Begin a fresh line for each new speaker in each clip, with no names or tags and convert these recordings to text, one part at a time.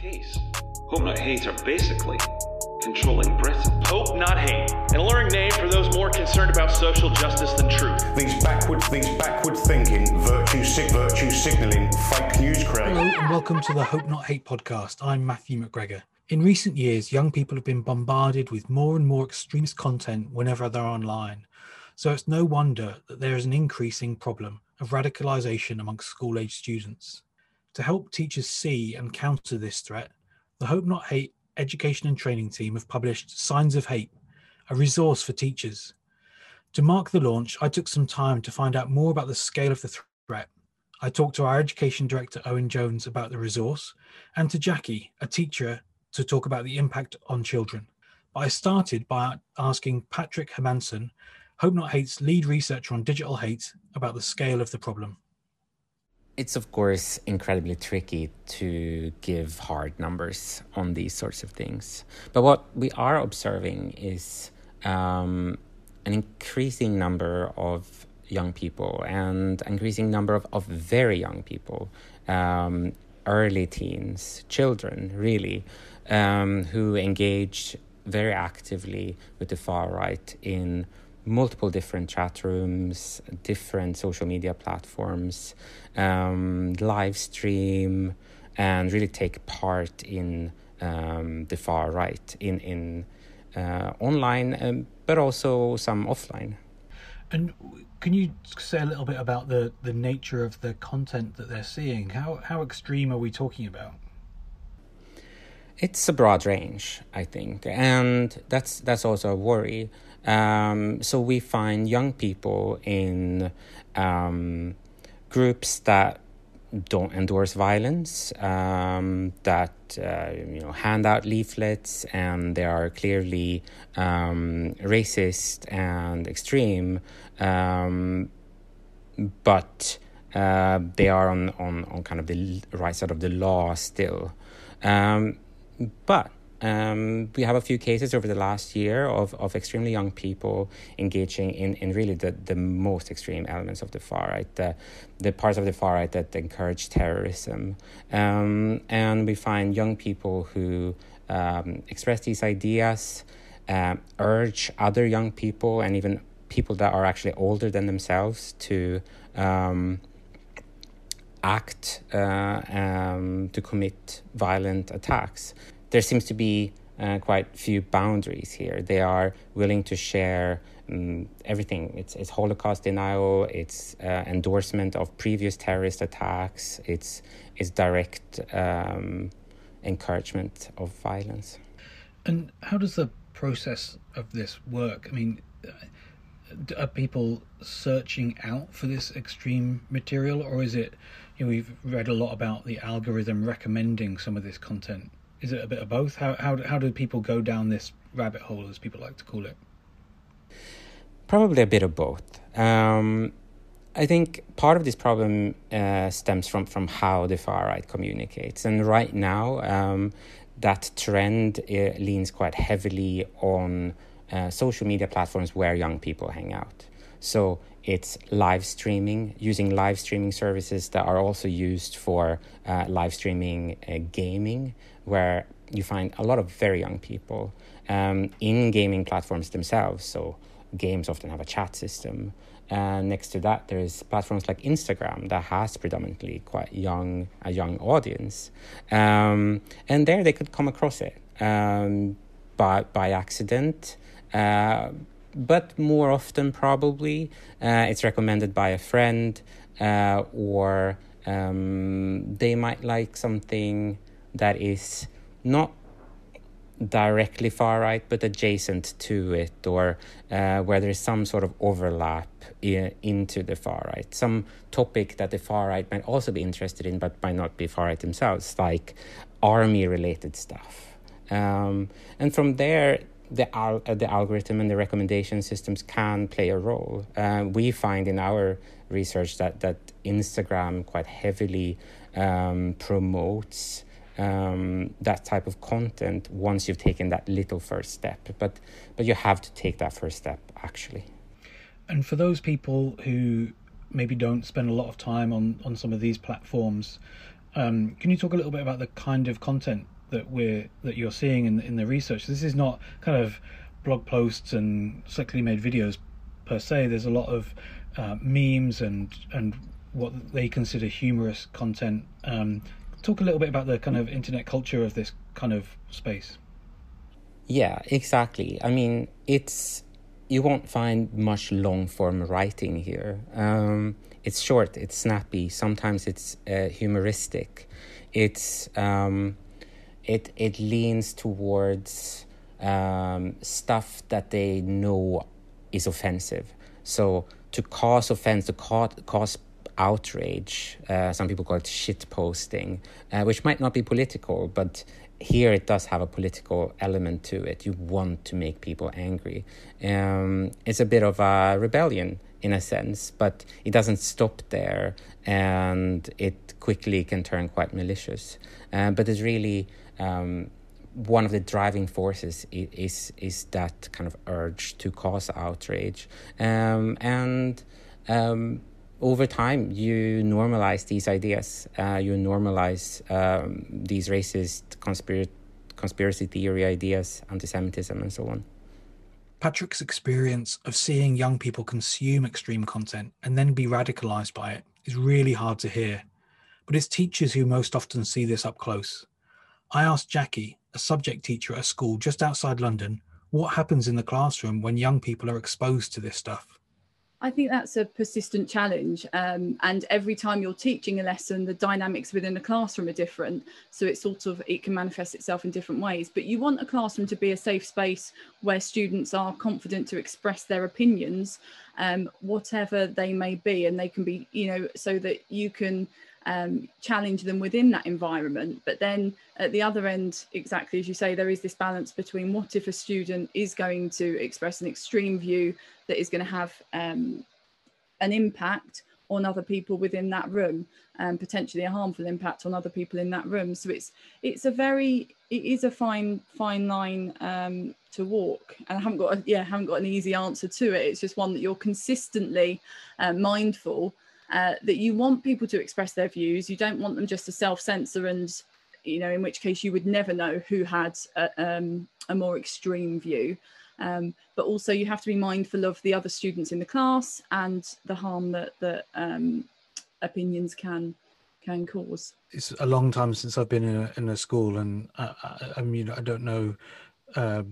case. Hope Not Hate are basically controlling Britain.
Hope Not Hate, an alluring name for those more concerned about social justice than truth.
These backward, these backward thinking, virtue, sig- virtue signalling, fake news creators.
Hello and welcome to the Hope Not Hate podcast. I'm Matthew McGregor. In recent years, young people have been bombarded with more and more extremist content whenever they're online. So it's no wonder that there is an increasing problem of radicalization amongst school age students. To help teachers see and counter this threat, the Hope Not Hate education and training team have published Signs of Hate, a resource for teachers. To mark the launch, I took some time to find out more about the scale of the threat. I talked to our education director, Owen Jones, about the resource, and to Jackie, a teacher, to talk about the impact on children. But I started by asking Patrick Hermansson, Hope Not Hate's lead researcher on digital hate, about the scale of the problem.
It's of course incredibly tricky to give hard numbers on these sorts of things. But what we are observing is um, an increasing number of young people and increasing number of, of very young people, um, early teens, children, really, um, who engage very actively with the far right in multiple different chat rooms, different social media platforms, um, live stream, and really take part in um, the far right in in uh, online, um, but also some offline.
And can you say a little bit about the, the nature of the content that they're seeing? How how extreme are we talking about?
It's a broad range, I think, and that's that's also a worry. Um, so we find young people in um, groups that don't endorse violence, um, that uh, you know hand out leaflets, and they are clearly um, racist and extreme, um, but uh, they are on, on, on kind of the right side of the law still. Um, but um, we have a few cases over the last year of, of extremely young people engaging in, in really the, the most extreme elements of the far right, the, the parts of the far right that encourage terrorism. Um, and we find young people who um, express these ideas, um, urge other young people and even people that are actually older than themselves to um, act uh, um, to commit violent attacks there seems to be uh, quite few boundaries here. They are willing to share um, everything. It's, it's Holocaust denial, it's uh, endorsement of previous terrorist attacks, it's, it's direct um, encouragement of violence.
And how does the process of this work? I mean, are people searching out for this extreme material, or is it? You know, we've read a lot about the algorithm recommending some of this content is it a bit of both? How how how do people go down this rabbit hole, as people like to call it?
Probably a bit of both. Um, I think part of this problem uh, stems from from how the far right communicates, and right now um, that trend uh, leans quite heavily on uh, social media platforms where young people hang out. So it's live streaming, using live streaming services that are also used for uh, live streaming uh, gaming, where you find a lot of very young people um, in gaming platforms themselves. So games often have a chat system. And next to that, there's platforms like Instagram that has predominantly quite young a young audience, um, and there they could come across it um, by by accident. Uh, but more often, probably, uh, it's recommended by a friend, uh, or um, they might like something that is not directly far right but adjacent to it or uh, where there's some sort of overlap I- into the far right. Some topic that the far right might also be interested in but might not be far right themselves like army related stuff. Um, and from there the al- uh, the algorithm and the recommendation systems can play a role. Uh, we find in our research that that Instagram quite heavily um, promotes um, that type of content once you've taken that little first step. But but you have to take that first step actually.
And for those people who maybe don't spend a lot of time on on some of these platforms, Um, can you talk a little bit about the kind of content that we're that you're seeing in in the research? This is not kind of blog posts and slickly made videos per se. There's a lot of uh, memes and and what they consider humorous content. Um, talk a little bit about the kind of internet culture of this kind of space.
Yeah, exactly. I mean, it's you won't find much long form writing here. Um, it's short, it's snappy. Sometimes it's uh, humoristic. It's um, it it leans towards um, stuff that they know is offensive. So to cause offense, to cause, cause outrage, uh, some people call it shit posting, uh, which might not be political, but here it does have a political element to it. You want to make people angry. Um, it's a bit of a rebellion in a sense, but it doesn't stop there, and it quickly can turn quite malicious. Uh, but it's really um, one of the driving forces is is that kind of urge to cause outrage, um, and um, over time you normalize these ideas. Uh, you normalize um, these racist conspiracy conspiracy theory ideas, anti-Semitism, and so on.
Patrick's experience of seeing young people consume extreme content and then be radicalized by it is really hard to hear, but it's teachers who most often see this up close. I asked Jackie, a subject teacher at a school just outside London, what happens in the classroom when young people are exposed to this stuff.
I think that's a persistent challenge. Um, and every time you're teaching a lesson, the dynamics within the classroom are different. So it sort of it can manifest itself in different ways. But you want a classroom to be a safe space where students are confident to express their opinions, um, whatever they may be, and they can be, you know, so that you can um, challenge them within that environment. But then at the other end, exactly as you say, there is this balance between what if a student is going to express an extreme view that is going to have um, an impact on other people within that room and potentially a harmful impact on other people in that room. So it's it's a very it is a fine fine line um, to walk. And i haven't got a, yeah haven't got an easy answer to it. It's just one that you're consistently uh, mindful uh, that you want people to express their views. You don't want them just to self censor and, you know, in which case you would never know who had a, um, a more extreme view. Um, but also you have to be mindful of the other students in the class and the harm that that um, opinions can can cause.
It's a long time since I've been in a, in a school, and I, I, I mean I don't know uh,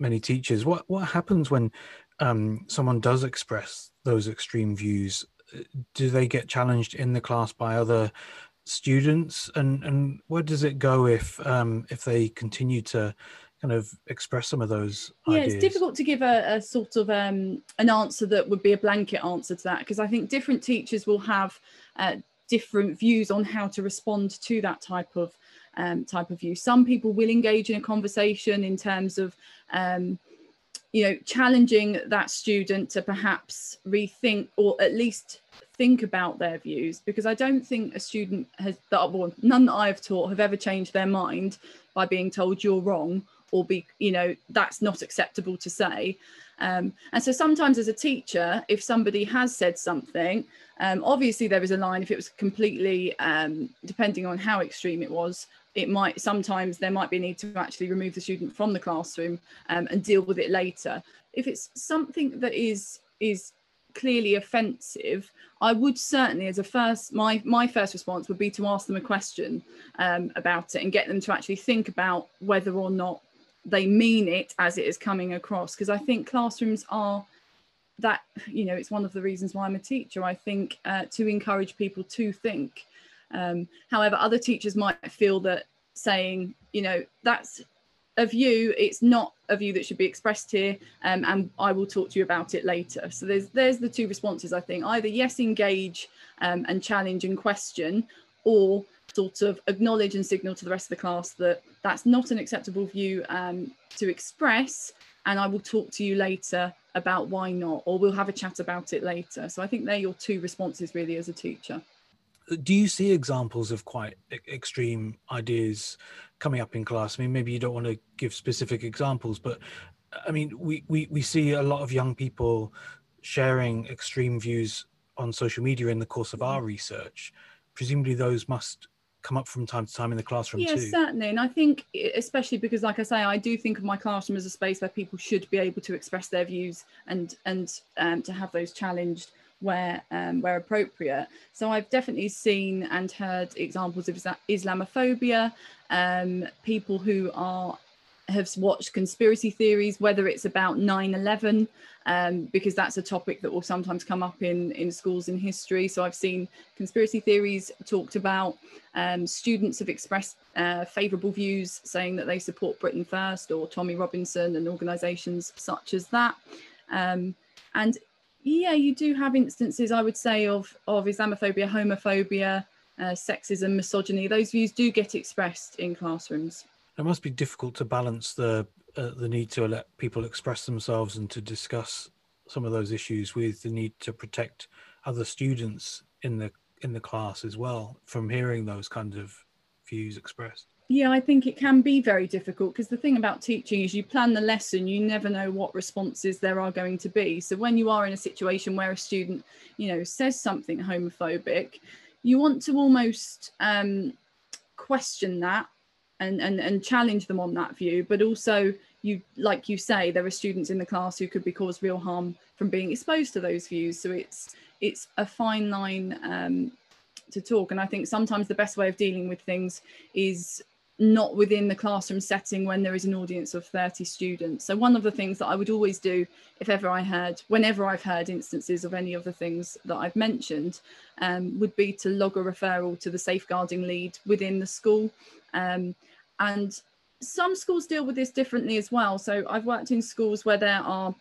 many teachers. What what happens when um, someone does express those extreme views do they get challenged in the class by other students and and where does it go if um if they continue to kind of express some of those
yeah
ideas?
it's difficult to give a, a sort of um an answer that would be a blanket answer to that because i think different teachers will have uh, different views on how to respond to that type of um, type of view some people will engage in a conversation in terms of um, you know challenging that student to perhaps rethink or at least think about their views because i don't think a student has that well none that i've taught have ever changed their mind by being told you're wrong or be you know that's not acceptable to say. Um, and so sometimes as a teacher if somebody has said something um, obviously there is a line if it was completely um, depending on how extreme it was it might sometimes there might be a need to actually remove the student from the classroom um, and deal with it later. If it's something that is is clearly offensive i would certainly as a first my my first response would be to ask them a question um, about it and get them to actually think about whether or not they mean it as it is coming across. Because i think classrooms are that you know it's one of the reasons why i'm a teacher. I think uh, to encourage people to think um, however, other teachers might feel that saying, you know, that's a view, it's not a view that should be expressed here, um, and I will talk to you about it later. So there's there's the two responses I think. Either yes, engage um, and challenge and question, or sort of acknowledge and signal to the rest of the class that that's not an acceptable view um, to express, and I will talk to you later about why not, or we'll have a chat about it later. So I think they're your two responses really as a teacher
do you see examples of quite extreme ideas coming up in class? I mean, maybe you don't want to give specific examples, but I mean, we, we, we see a lot of young people sharing extreme views on social media in the course of our research. Presumably, those must come up from time to time in the classroom
yes,
too.
certainly. And I think, especially because, like I say, I do think of my classroom as a space where people should be able to express their views and and um, to have those challenged where um, where appropriate. So I've definitely seen and heard examples of Islamophobia, um, people who are have watched conspiracy theories, whether it's about 9 11, um, because that's a topic that will sometimes come up in, in schools in history. So I've seen conspiracy theories talked about. Um, students have expressed uh, favourable views, saying that they support Britain First or Tommy Robinson and organisations such as that. Um, and yeah, you do have instances, I would say, of, of Islamophobia, homophobia, uh, sexism, misogyny. Those views do get expressed in classrooms.
It must be difficult to balance the uh, the need to let people express themselves and to discuss some of those issues with the need to protect other students in the in the class as well from hearing those kinds of views expressed.
Yeah, I think it can be very difficult because the thing about teaching is you plan the lesson, you never know what responses there are going to be. So when you are in a situation where a student, you know, says something homophobic, you want to almost um, question that and, and and challenge them on that view. But also you like you say there are students in the class who could be caused real harm from being exposed to those views. So it's it's a fine line um, to talk. And i think sometimes the best way of dealing with things is not within the classroom setting when there is an audience of 30 students so one of the things that i would always do if ever i heard whenever i've heard instances of any of the things that i've mentioned um, would be to log a referral to the safeguarding lead within the school um, and some schools deal with this differently as well. So I've worked in schools where there are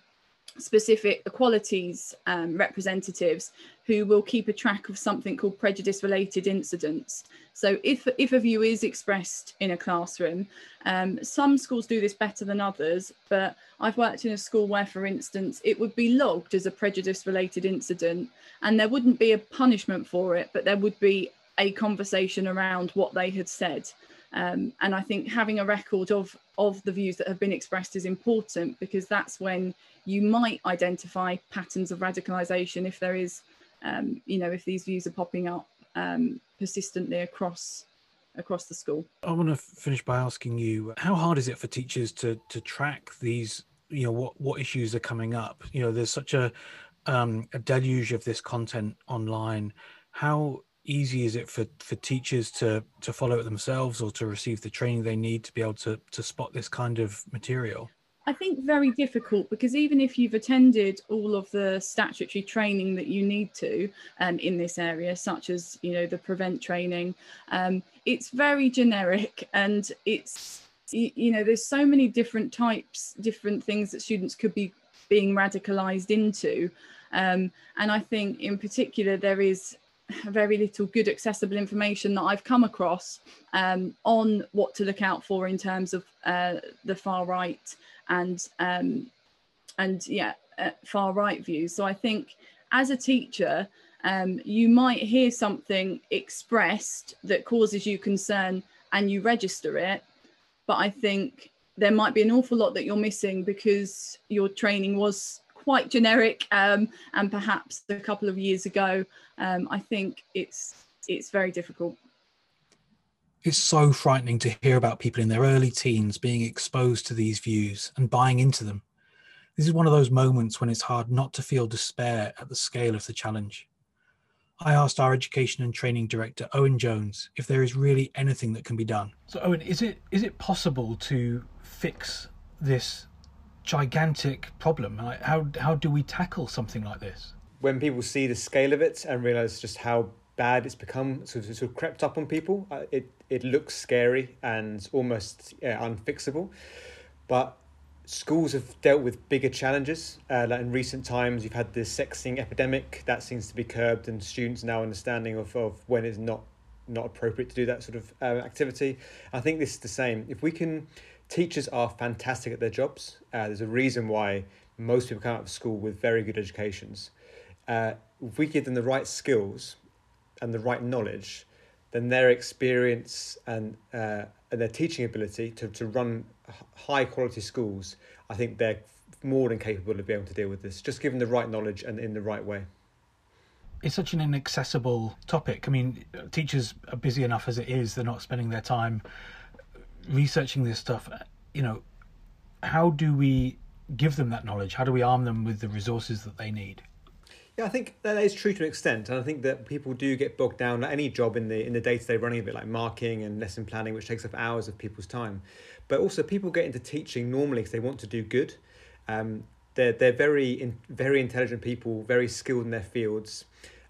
specific equalities um, representatives who will keep a track of something called prejudice related incidents. So if, if a view is expressed in a classroom, um, some schools do this better than others, but I've worked in a school where, for instance, it would be logged as a prejudice related incident and there wouldn't be a punishment for it, but there would be a conversation around what they had said. Um, and I think having a record of of the views that have been expressed is important because that's when you might identify patterns of radicalisation if there is, um, you know, if these views are popping up um, persistently across across the school.
I want to finish by asking you, how hard is it for teachers to to track these? You know, what what issues are coming up? You know, there's such a um, a deluge of this content online. How easy is it for for teachers to to follow it themselves or to receive the training they need to be able to to spot this kind of material
I think very difficult because even if you've attended all of the statutory training that you need to um, in this area, such as you know the prevent training, um, it's very generic and it's you, know there's so many different types, different things that students could be being radicalized into, um, and I think in particular there is very little good accessible information that I've come across um, on what to look out for in terms of uh, the far right and um, and yeah uh, far right views. So I think as a teacher, um, you might hear something expressed that causes you concern and you register it, but I think there might be an awful lot that you're missing because your training was quite generic um, and perhaps a couple of years ago um, I think it's it's very difficult.
It's so frightening to hear about people in their early teens being exposed to these views and buying into them. This is one of those moments when it's hard not to feel despair at the scale of the challenge. I asked our education and training director Owen Jones if there is really anything that can be done. So Owen, is it is it possible to fix this gigantic problem? How how do we tackle something like this?
when people see the scale of it and realize just how bad it's become, sort of, sort of crept up on people, uh, it it looks scary and almost unfixable. But schools have dealt with bigger challenges. Uh, like in recent times, you've had the sexting epidemic that seems to be curbed, and students now understanding of, of when it's not not appropriate to do that sort of uh, activity. I think this is the same. If we can, teachers are fantastic at their jobs. Uh, there's a reason why most people come out of school with very good educations uh, if we give them the right skills and the right knowledge, then their experience and uh, and their teaching ability to, to run high quality schools, I think they're more than capable of being able to deal with this. Just given the right knowledge and in the right way.
it's such an inaccessible topic. I mean, teachers are busy enough as it is; they're not spending their time researching this stuff. You know, how do we give them that knowledge? How do we arm them with the resources that they need?
Yeah, I think that is true to an extent, and I think that people do get bogged down. Like any job in the in the day to day running of it, like marking and lesson planning, which takes up hours of people's time. But also, people get into teaching normally because they want to do good. Um, they're they're very in, very intelligent people, very skilled in their fields.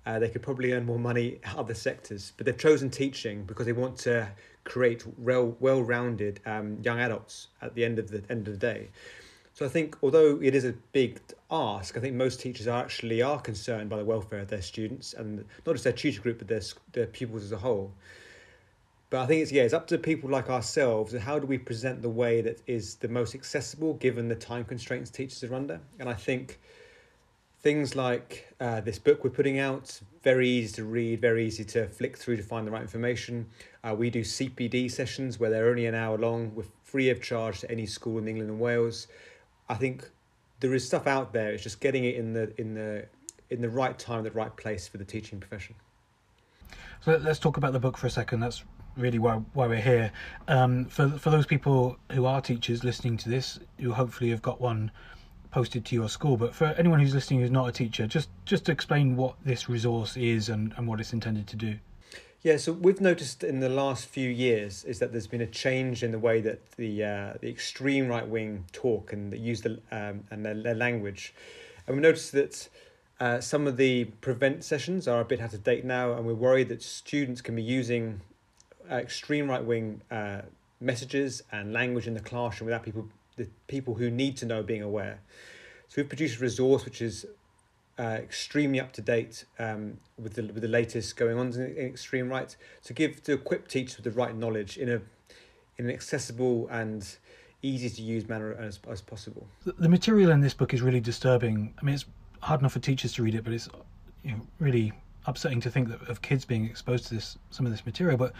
Uh, they could probably earn more money other sectors, but they've chosen teaching because they want to create well well rounded um, young adults at the end of the end of the day. So I think although it is a big ask, I think most teachers are actually are concerned by the welfare of their students and not just their tutor group but their their pupils as a whole. But I think it's yeah, it's up to people like ourselves and how do we present the way that is the most accessible given the time constraints teachers are under. And I think things like uh, this book we're putting out very easy to read, very easy to flick through to find the right information. Uh, we do CPD sessions where they're only an hour long, we're free of charge to any school in England and Wales. I think there is stuff out there. It's just getting it in the in the in the right time, the right place for the teaching profession.
So let's talk about the book for a second. That's really why why we're here. Um, for for those people who are teachers listening to this, who hopefully have got one posted to your school. But for anyone who's listening who's not a teacher, just just to explain what this resource is and, and what it's intended to do.
Yeah, so we've noticed in the last few years is that there's been a change in the way that the uh, the extreme right wing talk and use the um, and their, their language, and we noticed that uh, some of the prevent sessions are a bit out of date now, and we're worried that students can be using uh, extreme right wing uh, messages and language in the classroom without people the people who need to know being aware. So we've produced a resource which is uh, extremely up to date um, with the with the latest going on in, in extreme right to give to equip teachers with the right knowledge in a in an accessible and easy to use manner as as possible.
The, the material in this book is really disturbing. I mean, it's hard enough for teachers to read it, but it's you know really upsetting to think that of kids being exposed to this some of this material. But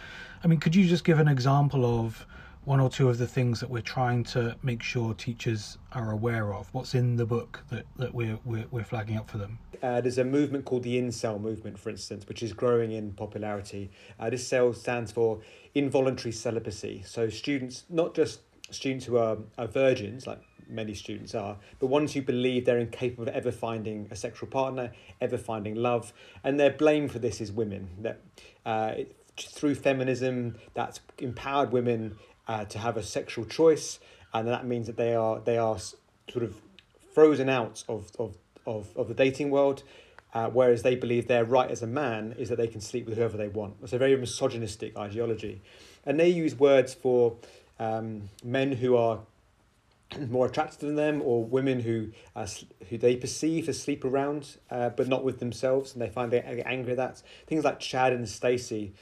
I mean, could you just give an example of one or two of the things that we're trying to make sure teachers are aware of? What's in the book that, that we're, we're, we're flagging up for them?
Uh, there's a movement called the incel movement, for instance, which is growing in popularity. Uh, this cell stands for involuntary celibacy. So students, not just students who are, are virgins, like many students are, but ones who believe they're incapable of ever finding a sexual partner, ever finding love, and their blame for this is women. That uh, through feminism, that's empowered women uh, to have a sexual choice, and that means that they are they are sort of frozen out of of of, of the dating world. Uh, whereas they believe their right as a man is that they can sleep with whoever they want. It's a very misogynistic ideology, and they use words for um, men who are more attracted than them, or women who uh, who they perceive as sleep around, uh, but not with themselves, and they find they get angry at that. Things like Chad and Stacey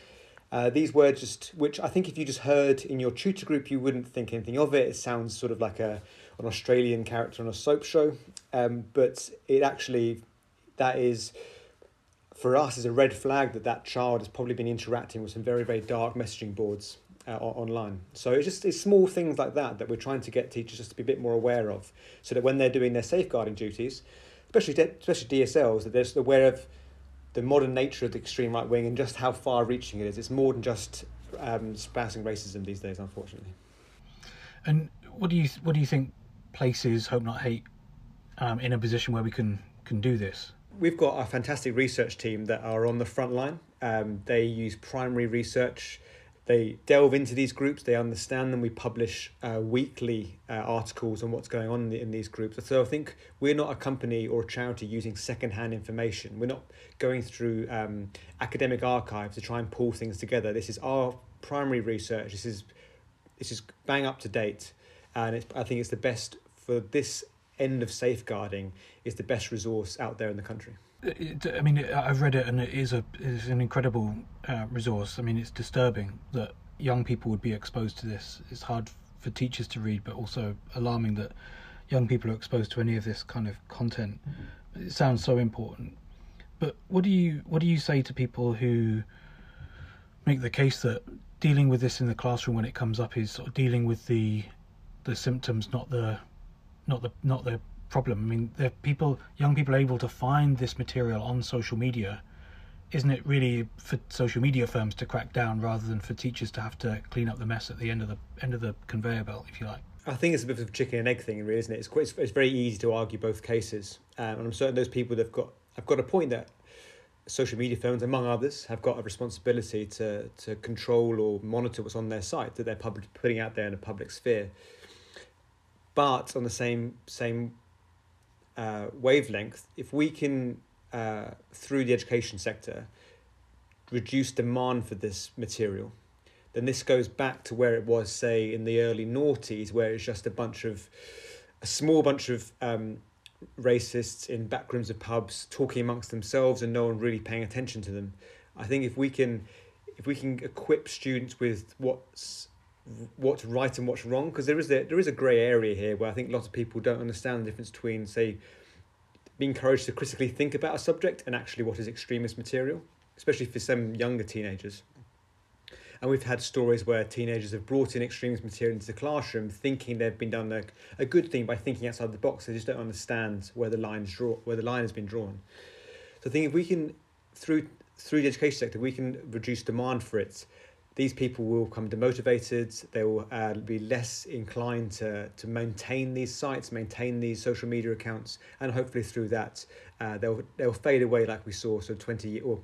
uh, these words just, which I think if you just heard in your tutor group, you wouldn't think anything of it. It sounds sort of like a an Australian character on a soap show, um, but it actually that is for us is a red flag that that child has probably been interacting with some very very dark messaging boards uh, online. So it's just it's small things like that that we're trying to get teachers just to be a bit more aware of, so that when they're doing their safeguarding duties, especially especially DSLs, that they're aware of the modern nature of the extreme right wing and just how far reaching it is. It's more than just um, espousing racism these days, unfortunately.
And what do you what do you think places Hope Not Hate um, in a position where we can can do this?
We've got a fantastic research team that are on the front line. Um, they use primary research they delve into these groups, they understand them. We publish uh, weekly uh, articles on what's going on in, the, in, these groups. So I think we're not a company or a charity using secondhand information. We're not going through um, academic archives to try and pull things together. This is our primary research. This is this is bang up to date, and I think it's the best for this end of safeguarding. Is the best resource out there in the country.
I mean, I've read it, and it is a is an incredible uh, resource. I mean, it's disturbing that young people would be exposed to this. It's hard for teachers to read, but also alarming that young people are exposed to any of this kind of content. Mm-hmm. It sounds so important. But what do you what do you say to people who make the case that dealing with this in the classroom when it comes up is sort of dealing with the the symptoms, not the not the not the problem. I mean, there people, young people, are able to find this material on social media isn't it really for social media firms to crack down rather than for teachers to have to clean up the mess at the end of the end of the conveyor belt, if you like?
I think it's a bit of a chicken and egg thing, really, isn't it? It's quite, it's, very easy to argue both cases, um, and I'm certain those people that've got have got a point that social media firms, among others, have got a responsibility to to control or monitor what's on their site that they're public, putting out there in the public sphere. But on the same same uh, wavelength, if we can uh, through the education sector reduce demand for this material, then this goes back to where it was, say, in the early noughties, where it's just a bunch of a small bunch of um, racists in back rooms of pubs talking amongst themselves and no one really paying attention to them. I think if we can if we can equip students with what's what's right and what's wrong because there is a there is a grey area here where I think lots of people don't understand the difference between say being encouraged to critically think about a subject and actually what is extremist material, especially for some younger teenagers. And we've had stories where teenagers have brought in extremist material into the classroom, thinking they've been done a, a good thing by thinking outside the box. They just don't understand where the line is draw, where the line has been drawn. So I think if we can, through through the education sector, we can reduce demand for it. These people will become demotivated. They will uh, be less inclined to, to maintain these sites, maintain these social media accounts, and hopefully through that, uh, they'll they'll fade away like we saw so twenty or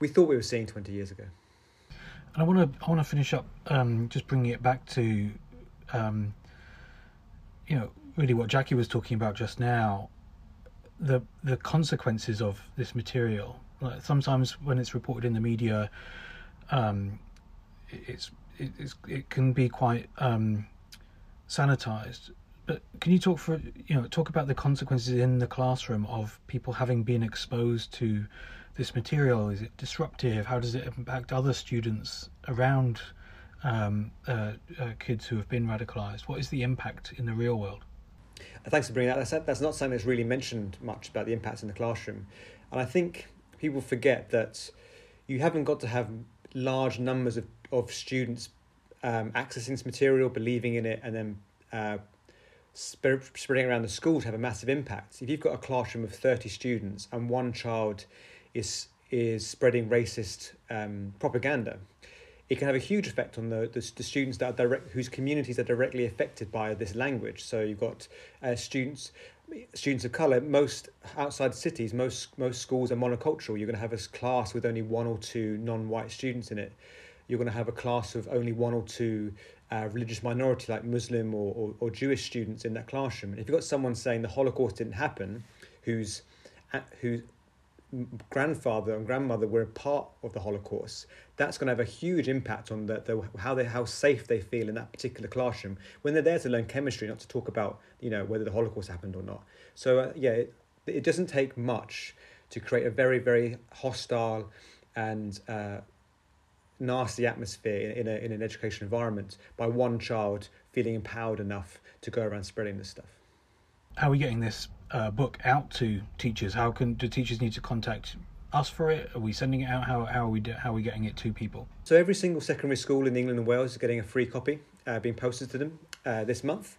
we thought we were seeing twenty years ago.
And I want to I want to finish up um, just bringing it back to, um, you know, really what Jackie was talking about just now, the the consequences of this material. Like sometimes when it's reported in the media, um, it's it's it can be quite um, sanitized. But can you talk for you know talk about the consequences in the classroom of people having been exposed to this material? Is it disruptive? How does it impact other students around um, uh, uh, kids who have been radicalized? What is the impact in the real world?
Thanks for bringing that. That's, that's not something that's really mentioned much about the impact in the classroom. And I think people forget that you haven't got to have large numbers of, of students um, accessing this material, believing in it, and then uh, spreading around the school to have a massive impact. If you've got a classroom of 30 students and one child is is spreading racist um, propaganda, it can have a huge effect on the, the, the, students that are direct, whose communities are directly affected by this language. So you've got uh, students, students of color. Most outside cities, most most schools are monocultural. You're going to have a class with only one or two non-white students in it. You're going to have a class of only one or two uh, religious minority, like Muslim or, or, or Jewish students in that classroom. And if you've got someone saying the Holocaust didn't happen, who's who grandfather and grandmother were a part of the Holocaust, that's going to have a huge impact on the, the how they how safe they feel in that particular classroom when they're there to learn chemistry, not to talk about you know whether the Holocaust happened or not. So uh, yeah, it, it doesn't take much to create a very very hostile and uh, nasty atmosphere in, in, a, in an education environment by one child feeling empowered enough to go around spreading this stuff.
How are we getting this uh, book out to teachers? How can do teachers need to contact us for it? Are we sending it out? How, how are we do, how are we getting it to people?
So every single secondary school in England and Wales is getting a free copy uh, being posted to them uh, this month.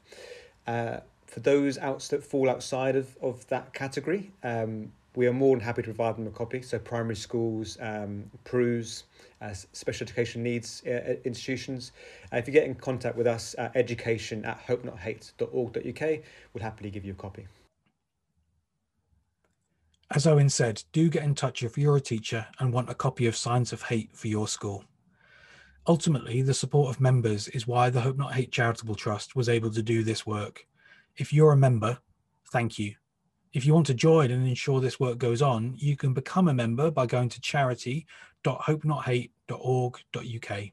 Uh, for those outs that fall outside of, of that category, um, we are more than happy to provide them a copy. So primary schools, um, PRUs, uh, special education needs uh, institutions. Uh, if you get in contact with us at education at hopenothate.org.uk, we'll happily give you a copy.
As Owen said, do get in touch if you're a teacher and want a copy of Signs of Hate for your school. Ultimately, the support of members is why the Hope Not Hate Charitable Trust was able to do this work. If you're a member, thank you. If you want to join and ensure this work goes on, you can become a member by going to charity.hopenothate.org.uk.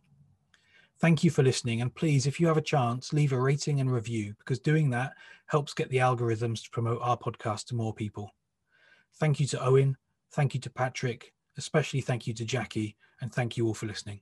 Thank you for listening, and please, if you have a chance, leave a rating and review because doing that helps get the algorithms to promote our podcast to more people. Thank you to Owen. Thank you to Patrick. Especially thank you to Jackie. And thank you all for listening.